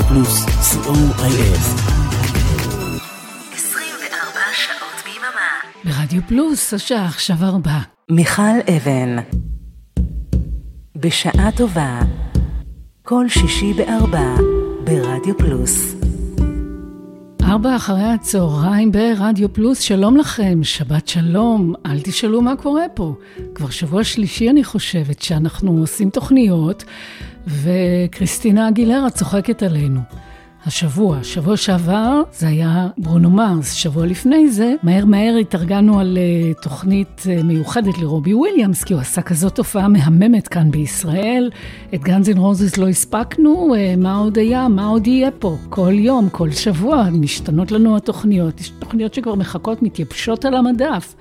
רדיו פלוס, co.il. 24 שעות ביממה. ברדיו פלוס, השעה עכשיו ארבע. מיכל אבן. בשעה טובה. כל שישי בארבע. ברדיו פלוס. ארבע אחרי הצהריים ברדיו פלוס, שלום לכם, שבת שלום, אל תשאלו מה קורה פה. כבר שבוע שלישי אני חושבת שאנחנו עושים תוכניות, וקריסטינה אגילרה צוחקת עלינו. השבוע, שבוע שעבר זה היה ברונו מרס, שבוע לפני זה, מהר מהר התארגנו על uh, תוכנית uh, מיוחדת לרובי וויליאמס, כי הוא עשה כזאת תופעה מהממת כאן בישראל. את גנזין רוזס לא הספקנו, uh, מה עוד היה, מה עוד יהיה פה? כל יום, כל שבוע, משתנות לנו התוכניות. יש תוכניות שכבר מחכות, מתייבשות על המדף.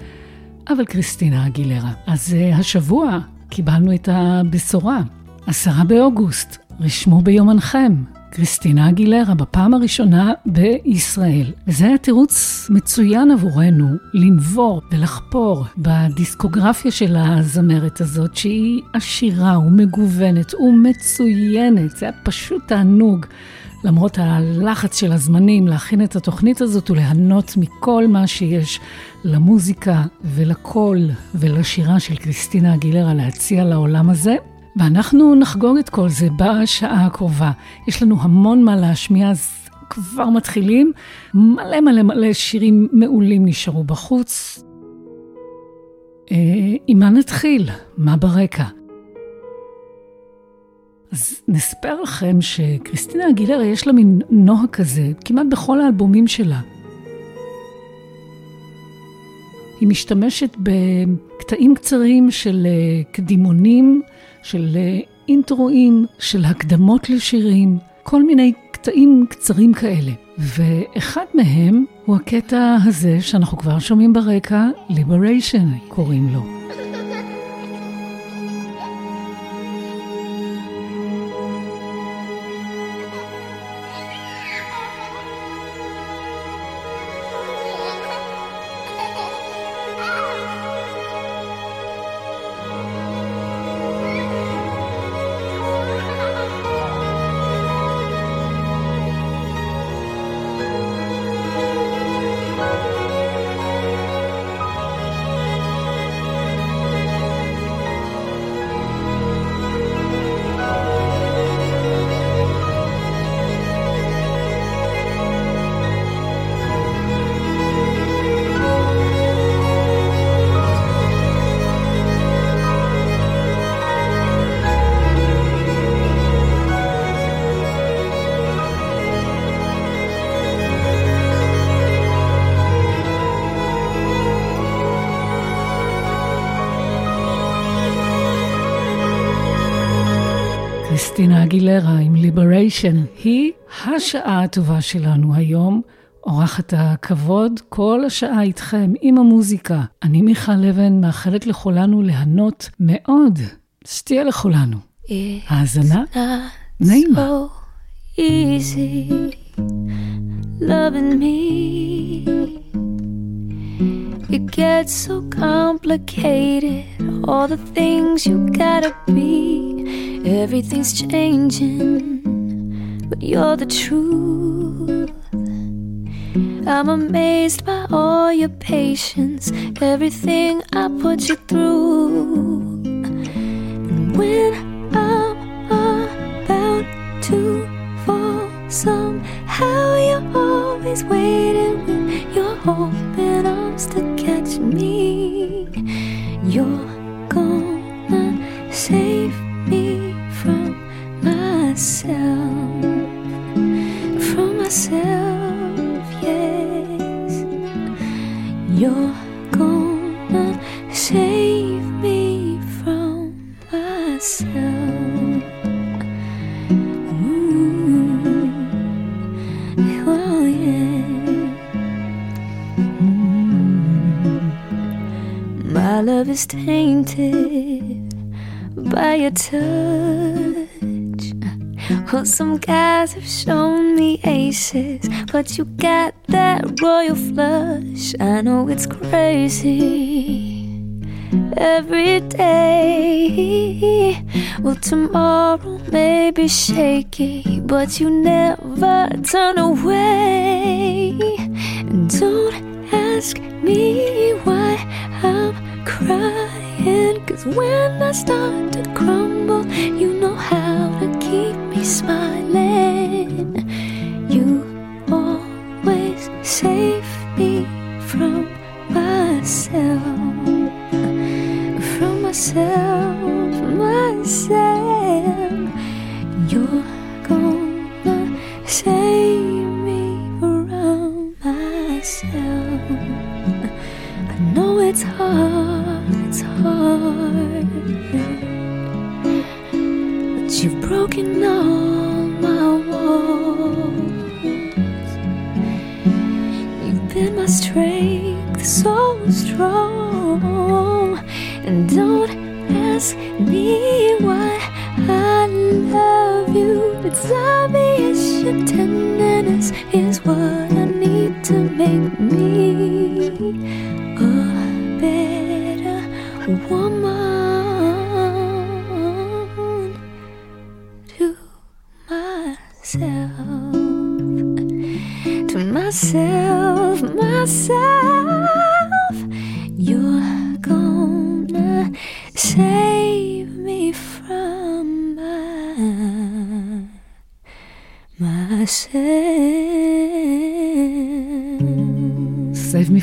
אבל קריסטינה אגילרה. אז uh, השבוע קיבלנו את הבשורה. עשרה באוגוסט, רשמו ביומנכם. קריסטינה אגילרה בפעם הראשונה בישראל. וזה היה תירוץ מצוין עבורנו לנבור ולחפור בדיסקוגרפיה של הזמרת הזאת, שהיא עשירה ומגוונת ומצוינת. זה היה פשוט תענוג. למרות הלחץ של הזמנים להכין את התוכנית הזאת וליהנות מכל מה שיש למוזיקה ולקול ולשירה של קריסטינה אגילרה להציע לעולם הזה. ואנחנו נחגוג את כל זה בשעה הקרובה. יש לנו המון מה להשמיע, אז כבר מתחילים. מלא מלא מלא שירים מעולים נשארו בחוץ. אה, עם מה נתחיל? מה ברקע? אז נספר לכם שקריסטינה אגילרה יש לה מין נוהג כזה, כמעט בכל האלבומים שלה. היא משתמשת בקטעים קצרים של אה, קדימונים של אה, אינטרואים, של הקדמות לשירים, כל מיני קטעים קצרים כאלה. ואחד מהם הוא הקטע הזה שאנחנו כבר שומעים ברקע, Liberation קוראים לו. אגילרה עם ליבריישן, היא השעה הטובה שלנו היום. אורחת הכבוד, כל השעה איתכם עם המוזיקה. אני מיכל לבן, מאחלת לכולנו ליהנות מאוד. שתהיה לכולנו. האזנה נעימה. easy loving me. It gets so complicated, all the things you gotta be. Everything's changing, but you're the truth. I'm amazed by all your patience, everything I put you through. But you got that royal flush. I know it's crazy. every day. Well, tomorrow may be shaky, but you never turn away. Don't ask me why I love you. It's obvious your tenderness is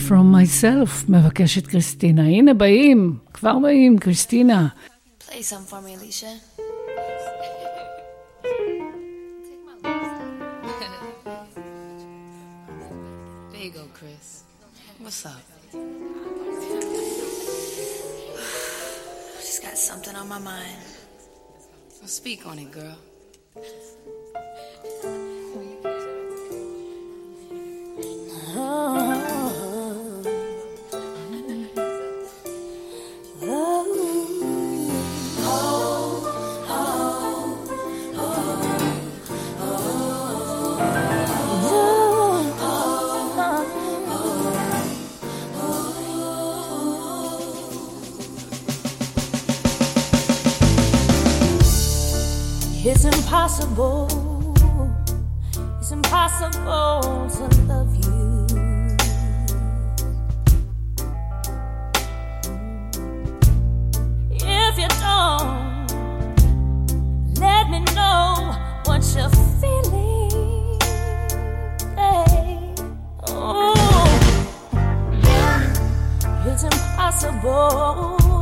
from myself, מבקשת קריסטינה. הנה באים, כבר באים, קריסטינה. Play some for me, Alicia. there you go, Chris. What's up? Just got something on my mind. So speak on it, girl. It's impossible. It's impossible to love you. If you don't, let me know what you're feeling. Hey. Oh, it's impossible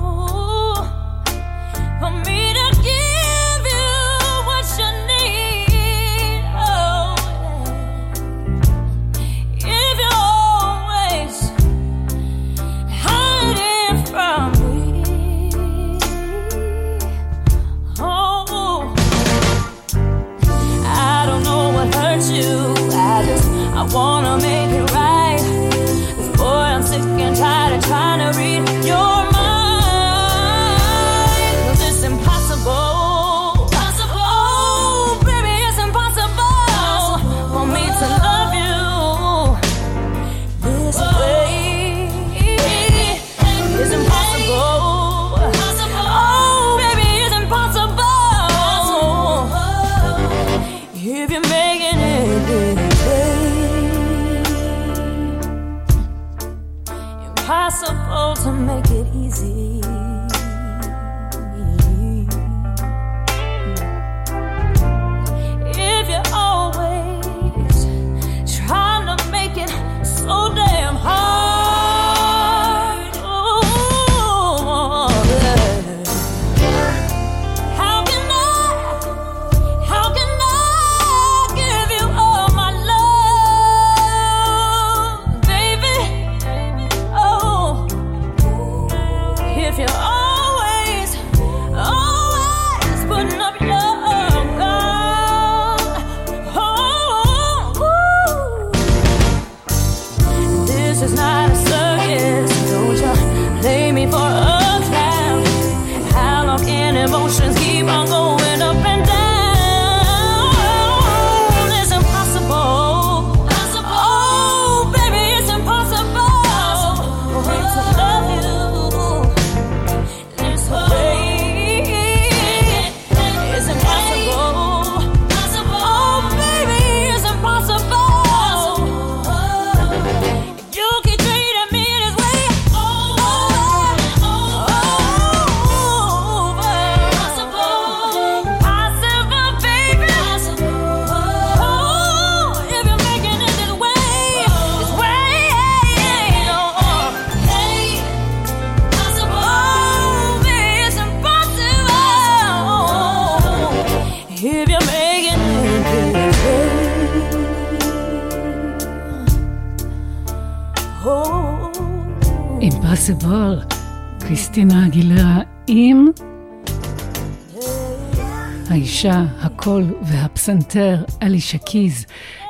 האישה, הקול והפסנתר אלישה קיז.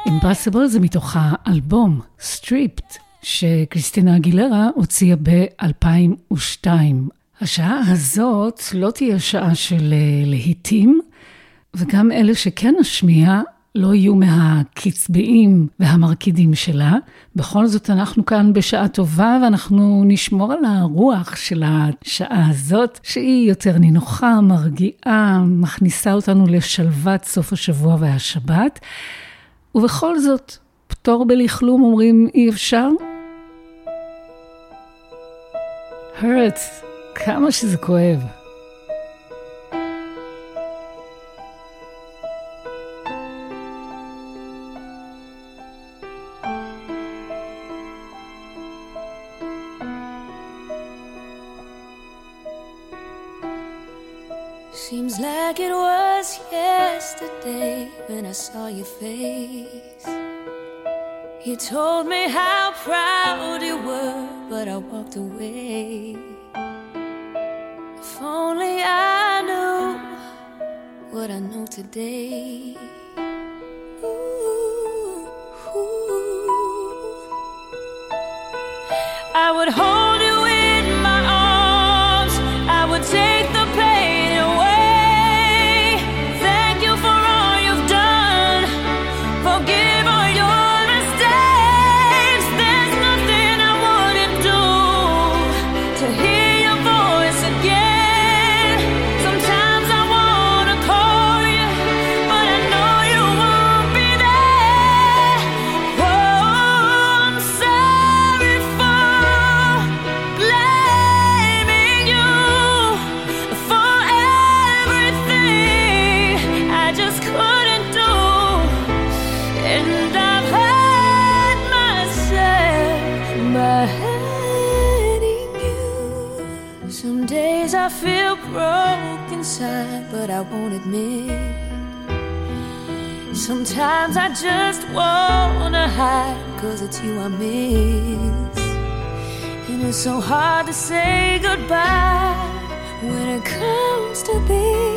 Impossible זה מתוך האלבום Stripped, שקריסטינה אגילרה הוציאה ב-2002. השעה הזאת לא תהיה שעה של אה, להיטים, וגם אלה שכן נשמיע לא יהיו מהקצביים והמרקידים שלה. בכל זאת, אנחנו כאן בשעה טובה, ואנחנו נשמור על הרוח של השעה הזאת, שהיא יותר נינוחה, מרגיעה, מכניסה אותנו לשלוות סוף השבוע והשבת. ובכל זאת, פטור בלכלום אומרים אי אפשר? hurts, כמה שזה כואב. Like it was yesterday when I saw your face. You told me how proud you were, but I walked away. If only I knew what I know today. Ooh, ooh. I would hold I won't admit. Sometimes I just wanna hide, cause it's you I miss. And it's so hard to say goodbye when it comes to this.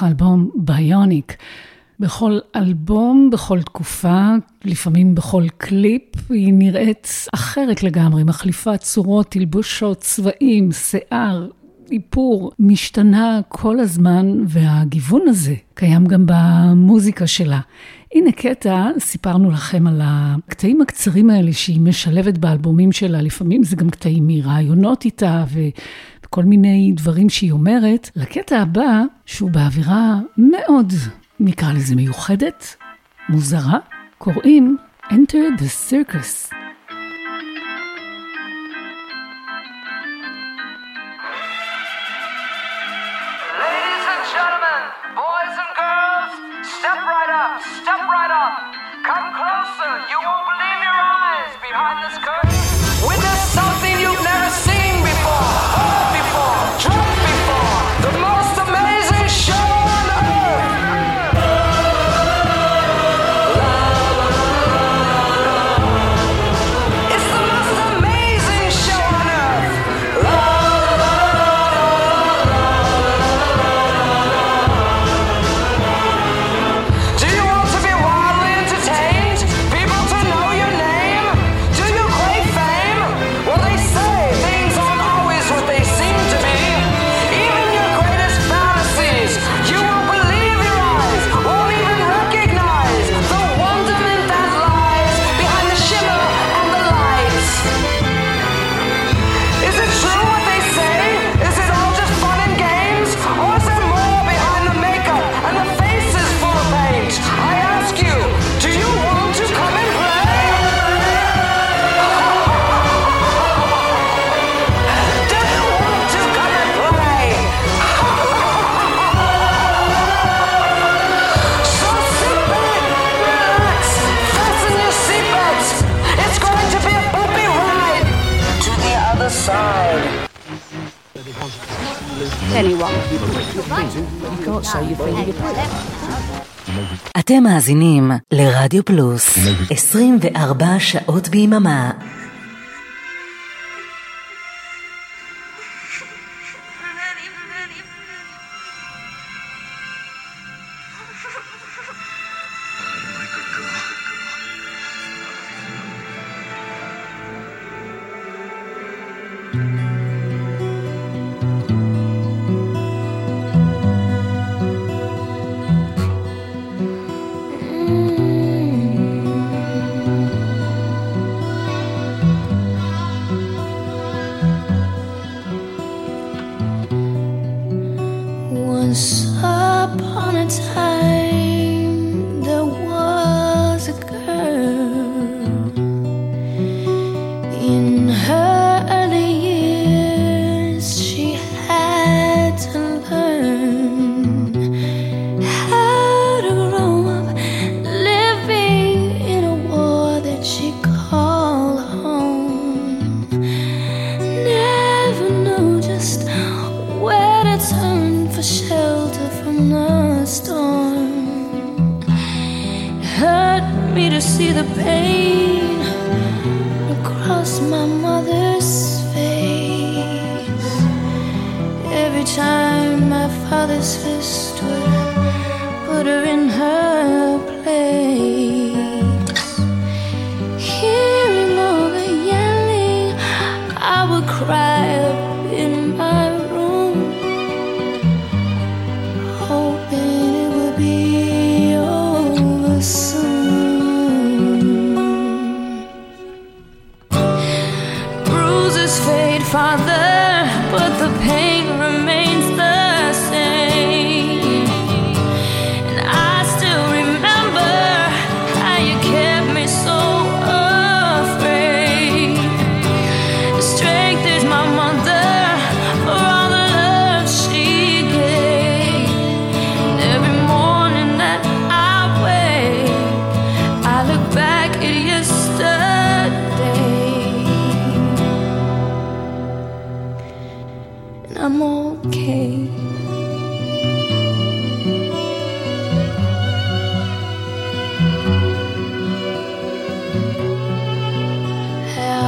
מתוך האלבום ביוניק. בכל אלבום, בכל תקופה, לפעמים בכל קליפ, היא נראית אחרת לגמרי, מחליפה צורות, תלבושות, צבעים, שיער, איפור, משתנה כל הזמן, והגיוון הזה קיים גם במוזיקה שלה. הנה קטע, סיפרנו לכם על הקטעים הקצרים האלה שהיא משלבת באלבומים שלה, לפעמים זה גם קטעים מרעיונות איתה, ו... כל מיני דברים שהיא אומרת, לקטע הבא, שהוא באווירה מאוד, נקרא לזה מיוחדת, מוזרה, קוראים Enter the Circus. Right up, step right up. Come closer, you אתם מאזינים לרדיו פלוס 24 שעות ביממה.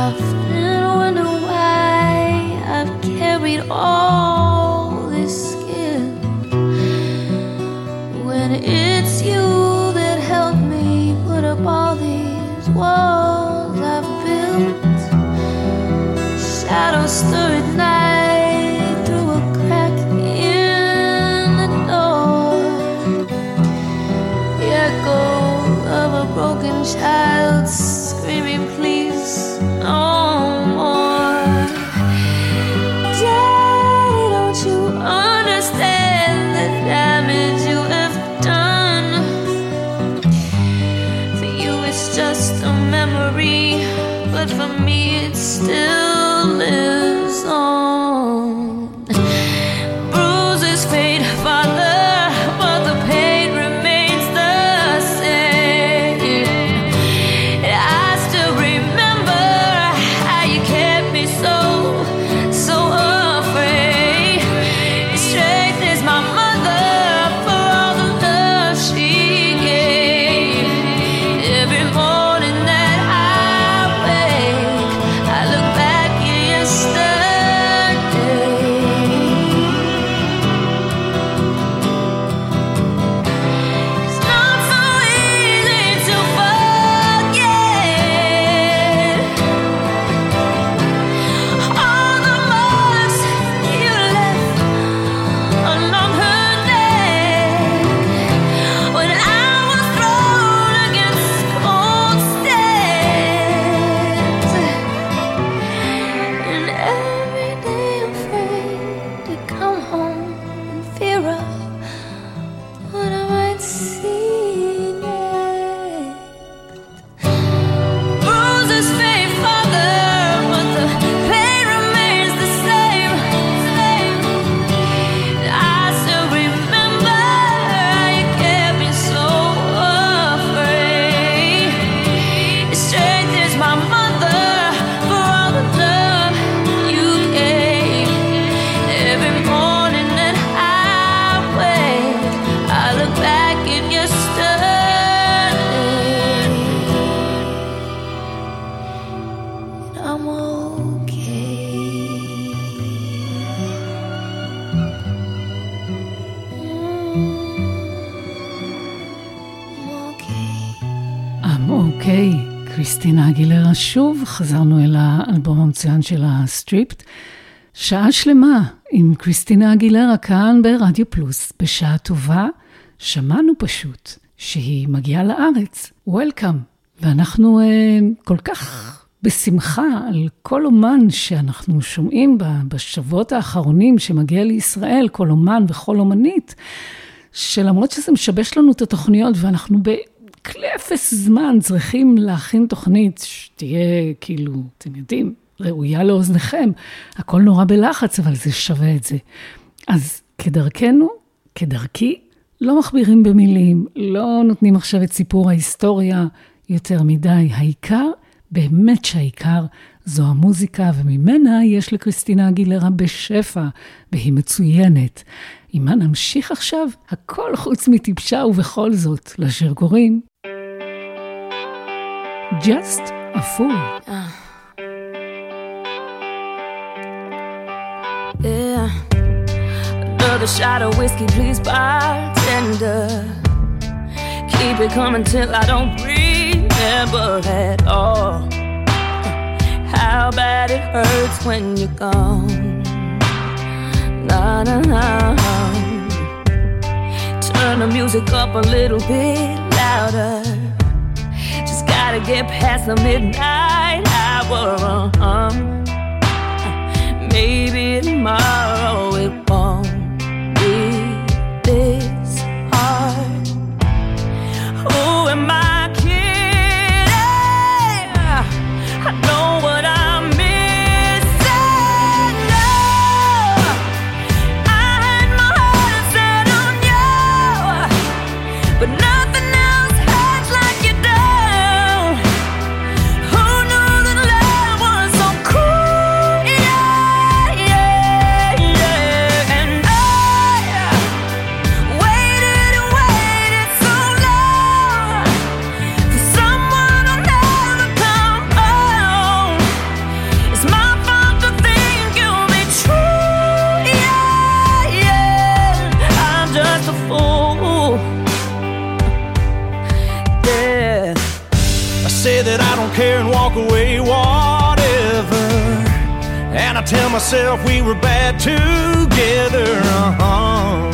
often wonder why I've carried all. חזרנו אל האלבום המצוין של ה Stripped. שעה שלמה עם קריסטינה אגילרה כאן ברדיו פלוס, בשעה טובה, שמענו פשוט שהיא מגיעה לארץ, welcome. ואנחנו uh, כל כך בשמחה על כל אומן שאנחנו שומעים בשבועות האחרונים שמגיע לישראל, כל אומן וכל אומנית, שלמרות שזה משבש לנו את התוכניות ואנחנו בכלי אפס זמן צריכים להכין תוכנית שתהיה כאילו, אתם יודעים, ראויה לאוזניכם. הכל נורא בלחץ, אבל זה שווה את זה. אז כדרכנו, כדרכי, לא מכבירים במילים, לא נותנים עכשיו את סיפור ההיסטוריה יותר מדי. העיקר, באמת שהעיקר זו המוזיקה, וממנה יש לקריסטינה אגילרה בשפע, והיא מצוינת. עם מה נמשיך עכשיו? הכל חוץ מטיפשה ובכל זאת, לשיר קוראים Just a Fool. Uh. Yeah. Another shot of whiskey, please, bartender. Keep it coming till I don't remember at all. How bad it hurts when you're gone. Na na na. Turn the music up a little bit louder. Gotta get past the midnight hour. Uh-huh maybe tomorrow it won't tell myself we were bad together. Uh-huh.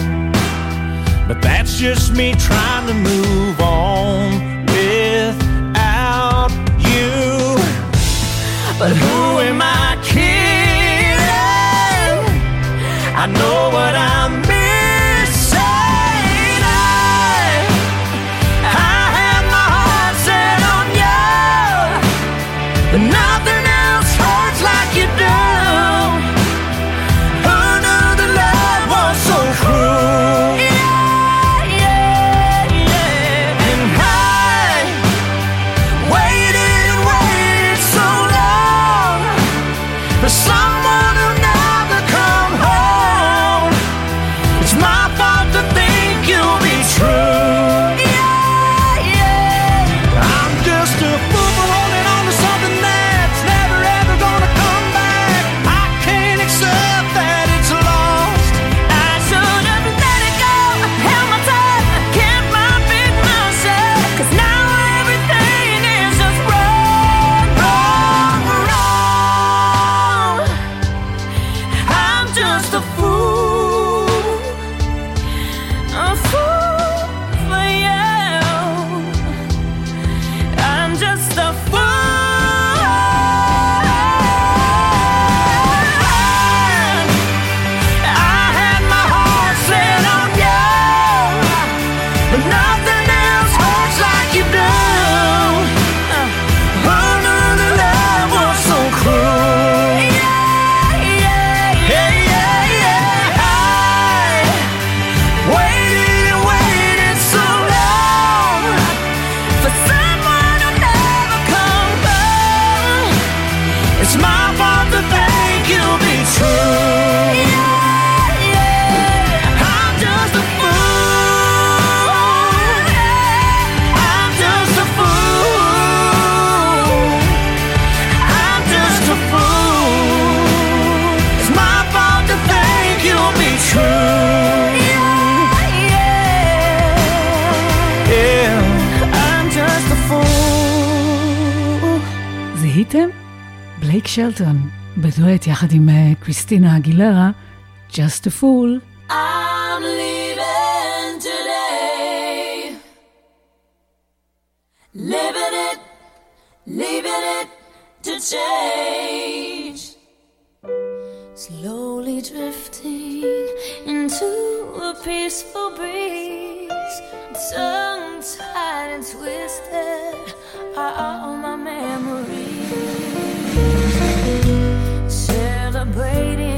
But that's just me trying to move on without you. But who am I kidding? I know what I'm שלטון, בדואט יחד עם קריסטינה אגילרה, Just a Fool. I'm leaving today. Living it, leaving it to change. Slowly drifting into a peaceful breeze. Tongue tied and twisted are all my memories. waiting.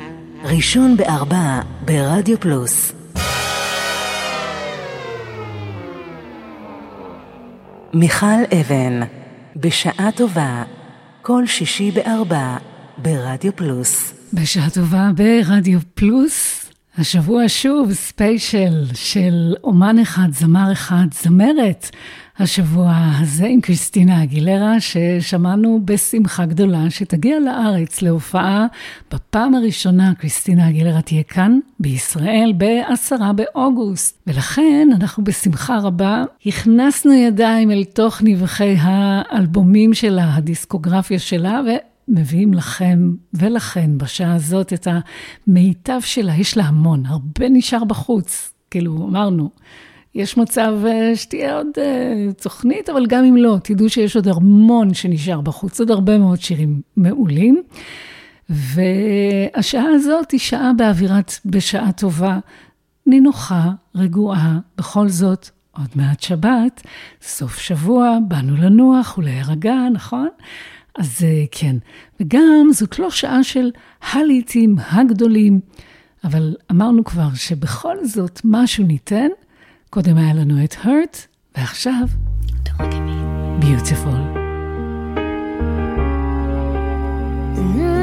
ראשון בארבע ברדיו פלוס מיכל אבן בשעה טובה כל שישי בארבע ברדיו פלוס בשעה טובה ברדיו פלוס, השבוע שוב ספיישל של אומן אחד, זמר אחד, זמרת. השבוע הזה עם קריסטינה אגילרה, ששמענו בשמחה גדולה שתגיע לארץ להופעה. בפעם הראשונה קריסטינה אגילרה תהיה כאן, בישראל, בעשרה באוגוסט. ולכן אנחנו בשמחה רבה הכנסנו ידיים אל תוך נבחי האלבומים שלה, הדיסקוגרפיה שלה, ו... מביאים לכם ולכן בשעה הזאת את המיטב שלה, יש לה המון, הרבה נשאר בחוץ, כאילו אמרנו. יש מצב אה, שתהיה עוד uh, תוכנית, אבל גם אם לא, תדעו שיש עוד המון שנשאר בחוץ, עוד הרבה מאוד שירים מעולים. והשעה הזאת היא שעה באווירת בשעה טובה, נינוחה, רגועה, בכל זאת, עוד מעט שבת, סוף שבוע, באנו לנוח ולהירגע, נכון? אז uh, כן. וגם זאת לא שעה של הליטים הגדולים, אבל אמרנו כבר שבכל זאת משהו ניתן. קודם היה לנו את hurt, ועכשיו, beautiful. Every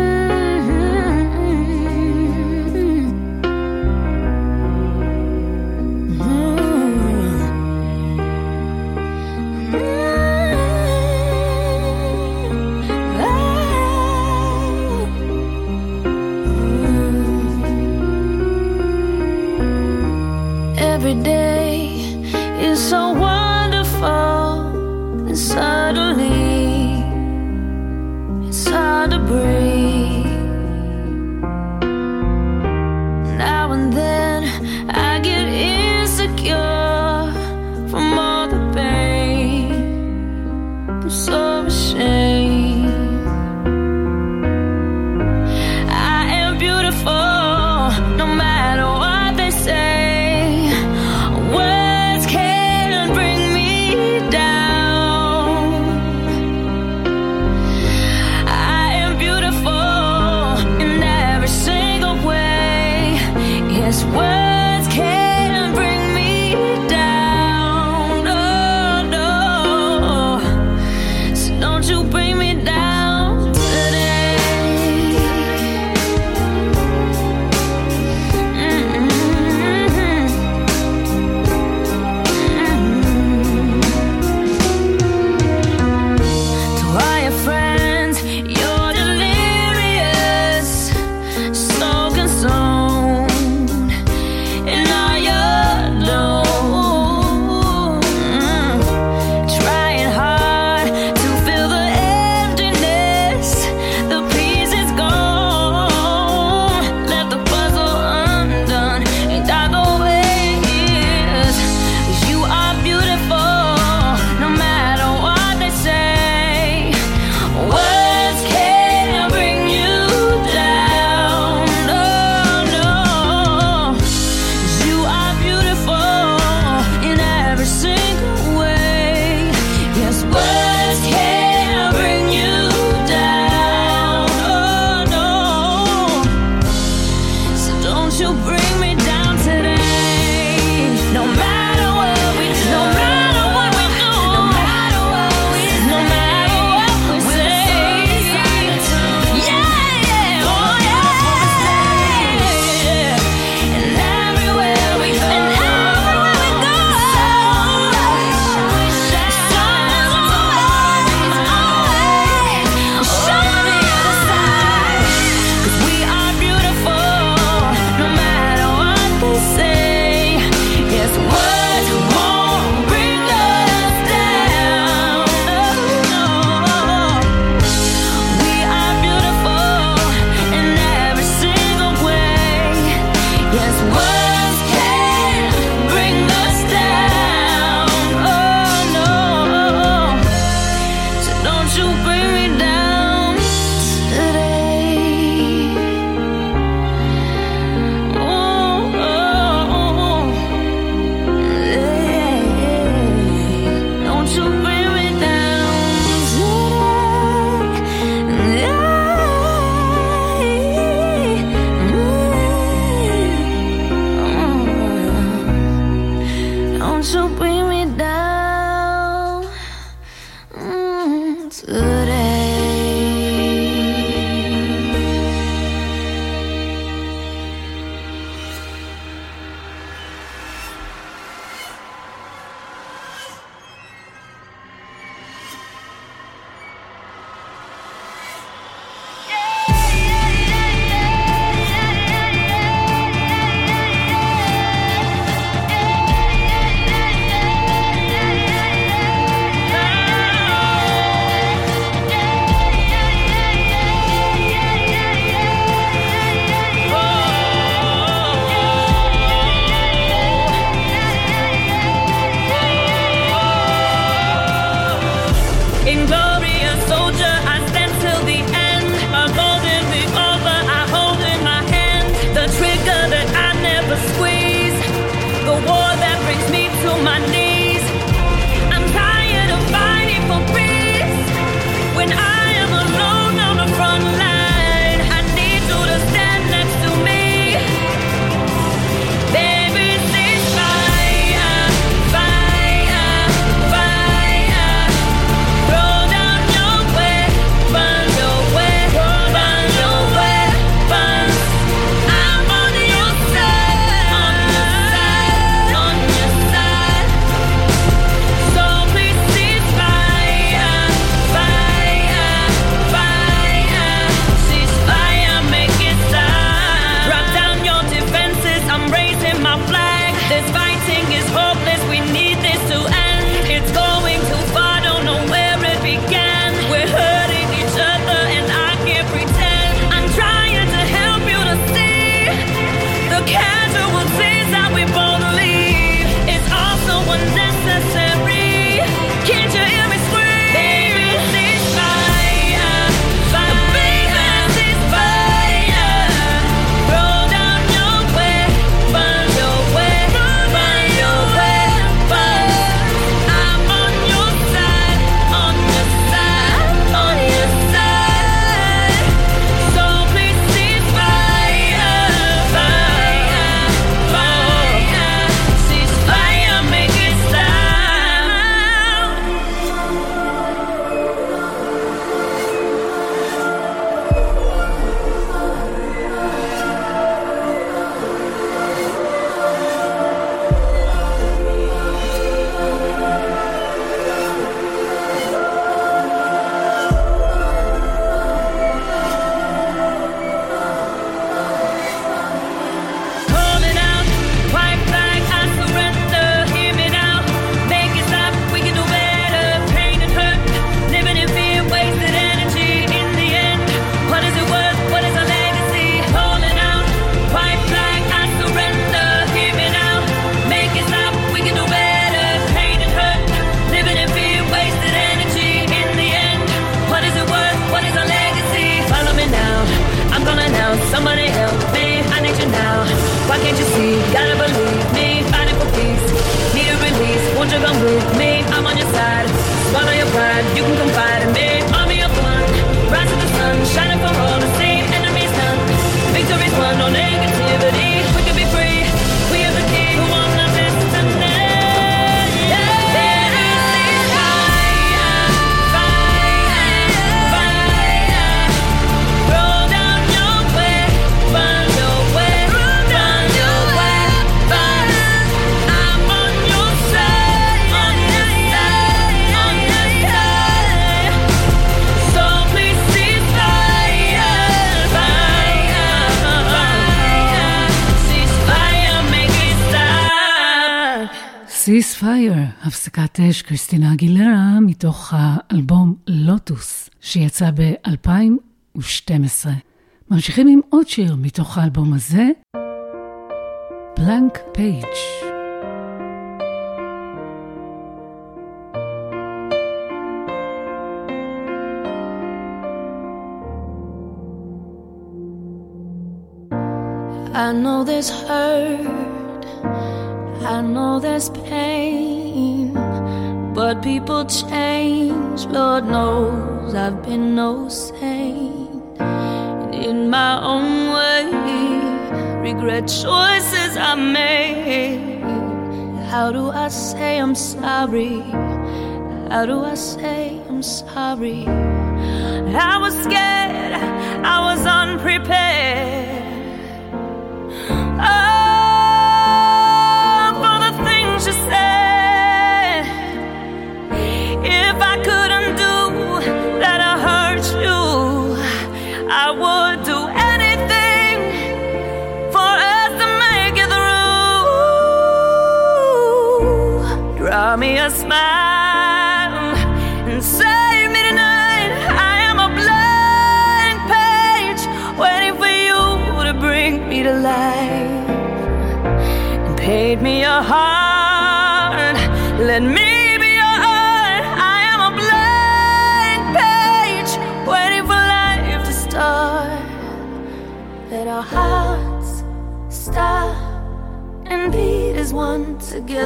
תטשטש קריסטינה אגילרה מתוך האלבום לוטוס, שיצא ב-2012. ממשיכים עם עוד שיר מתוך האלבום הזה, בלנק פייג'. I know there's hurt, I know there's pain. But people change, Lord knows I've been no saint. And in my own way, regret choices I made. How do I say I'm sorry? How do I say I'm sorry? I was scared, I was unprepared.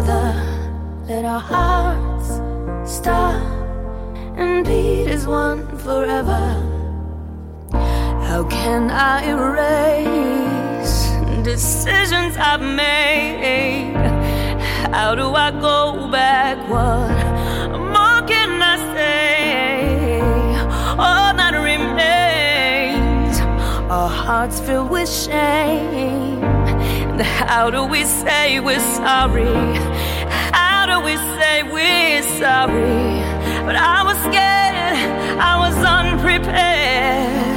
together. Let our hearts stop and beat as one forever. How can I erase decisions I've made? How do I go backward? More can I say? All that remains, our hearts filled with shame. And how do we say we're sorry? We say we're sorry, but I was scared, I was unprepared.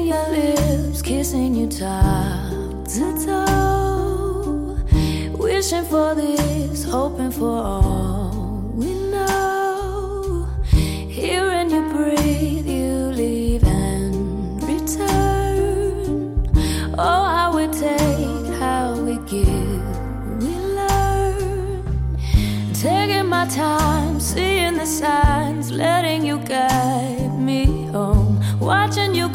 Kissing your lips, kissing you top to toe. Wishing for this, hoping for all we know. Hearing you breathe, you leave and return. Oh, how we take, how we give, we learn. Taking my time, seeing the signs, letting you guide me home. Watching you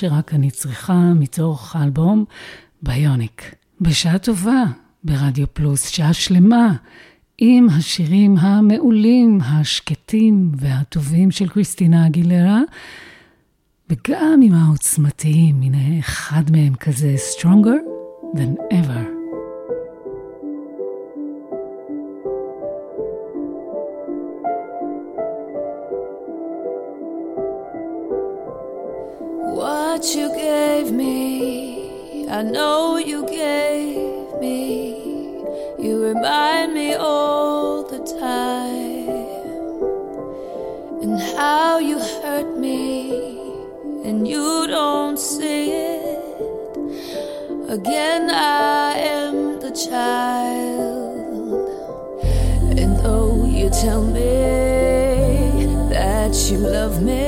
שרק אני צריכה מתוך האלבום ביוניק. בשעה טובה, ברדיו פלוס, שעה שלמה, עם השירים המעולים, השקטים והטובים של קריסטינה אגילרה, וגם עם העוצמתיים, הנה אחד מהם כזה Stronger than ever. You gave me, I know you gave me. You remind me all the time. And how you hurt me, and you don't see it. Again, I am the child. And though you tell me that you love me,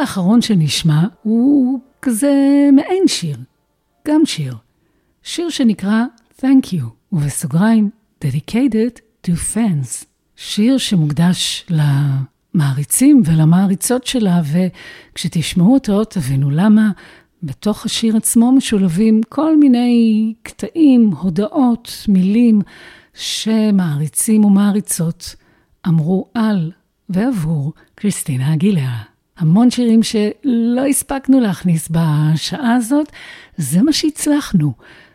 האחרון שנשמע הוא כזה מעין שיר, גם שיר. שיר שנקרא Thank You, ובסוגריים, Dedicated to Fans. שיר שמוקדש למעריצים ולמעריצות שלה, וכשתשמעו אותו תבינו למה. בתוך השיר עצמו משולבים כל מיני קטעים, הודעות, מילים שמעריצים ומעריצות אמרו על ועבור קריסטינה אגילרה. המון שירים שלא הספקנו להכניס בשעה הזאת, זה מה שהצלחנו.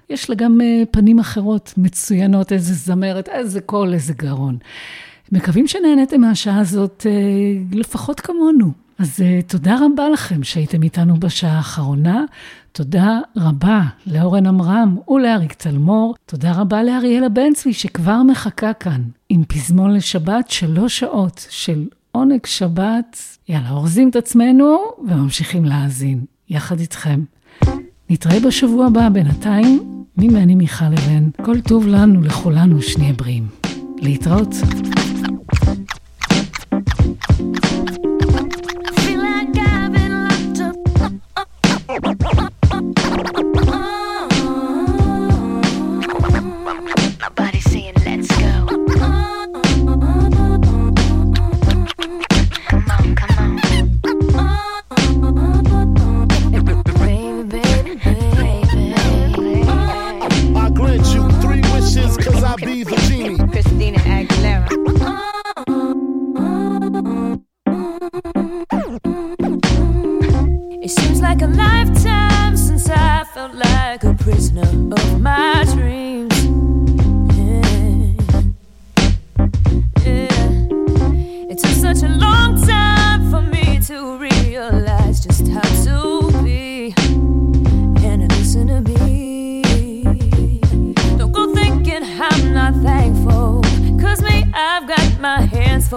יש לה גם uh, פנים אחרות מצוינות, איזה זמרת, איזה קול, איזה גרון. מקווים שנהניתם מהשעה הזאת uh, לפחות כמונו. אז uh, תודה רבה לכם שהייתם איתנו בשעה האחרונה. תודה רבה לאורן עמרם ולאריק צלמור. תודה רבה לאריאלה בן צבי שכבר מחכה כאן עם פזמון לשבת שלוש שעות של עונג שבת. יאללה, אורזים את עצמנו וממשיכים להאזין יחד איתכם. נתראה בשבוע הבא בינתיים, ממני מיכל לבן. כל טוב לנו, לכולנו, שנהיה בריאים. להתראות.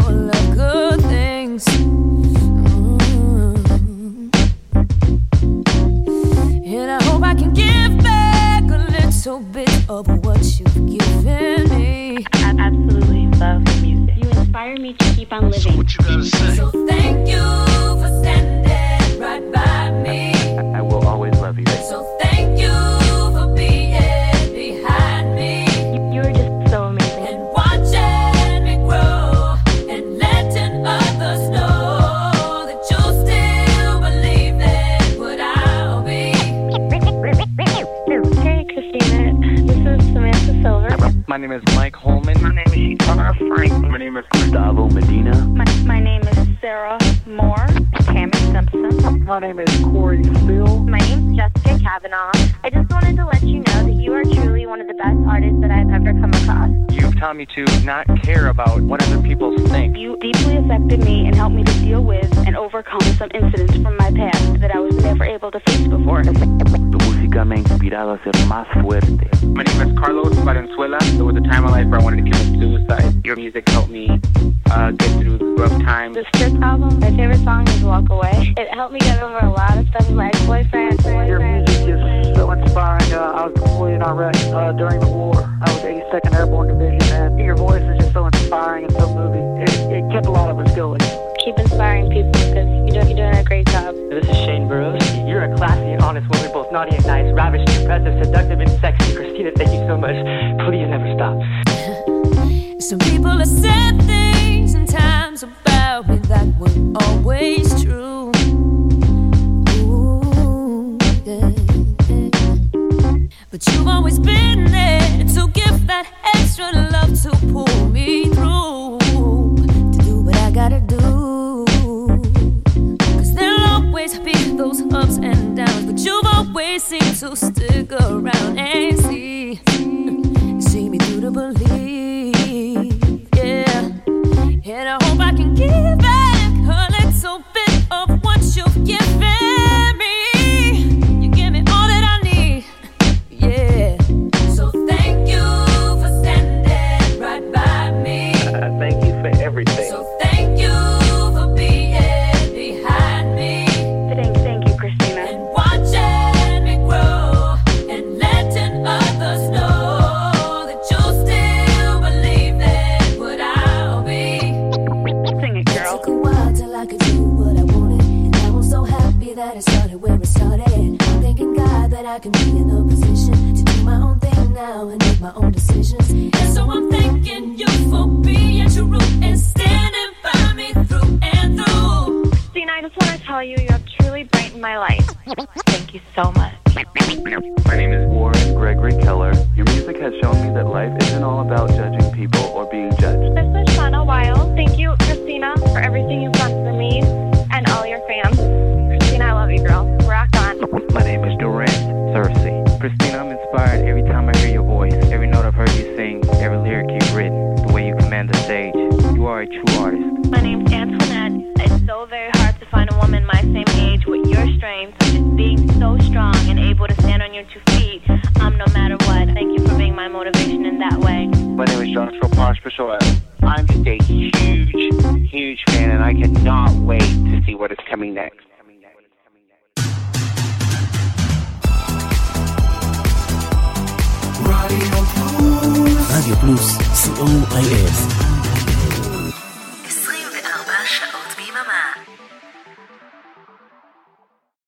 Full of good things. Mm. And I hope I can give back a little bit of what you've given me. Absolutely. love your music. You inspire me to keep on living. What you gotta say? So thank you for standing Tara My name is Gustavo Medina. My, my name is Sarah Moore. Tammy Simpson. My name is Corey Steele. My name is Jessica Kavanaugh. I just wanted to let you know that you are truly one of the best artists that I've ever come across. You've taught me to not care about what other people think. You deeply affected me and helped me to deal with and overcome some incidents from my past that I was never able to face before. Tu música me ha inspirado a ser más fuerte. My name is Carlos Valenzuela. There was a time in my life where I wanted to commit suicide. Your music helped me uh, get through the rough times. The Strips album, my favorite song is Walk Away. It helped me get over a lot of stuff with my ex-boyfriend. Your music is so inspiring. Uh, I was deployed in Iraq uh, during the war. I was 82nd Airborne Division, and your voice is just so inspiring and so moving. It, it kept a lot of us going. Keep inspiring people because you're doing, you're doing a great job. This is Shane Burrows. You're a classy and honest woman, both naughty and nice, ravished, impressive, seductive, and sexy. Christina, thank you so much. Please never stop. Some people have said things and times about me that weren't always true. Ooh, yeah, yeah. But you've always been there to give that extra love to pull me through. Those ups and downs, but you've always seemed to stick around and see.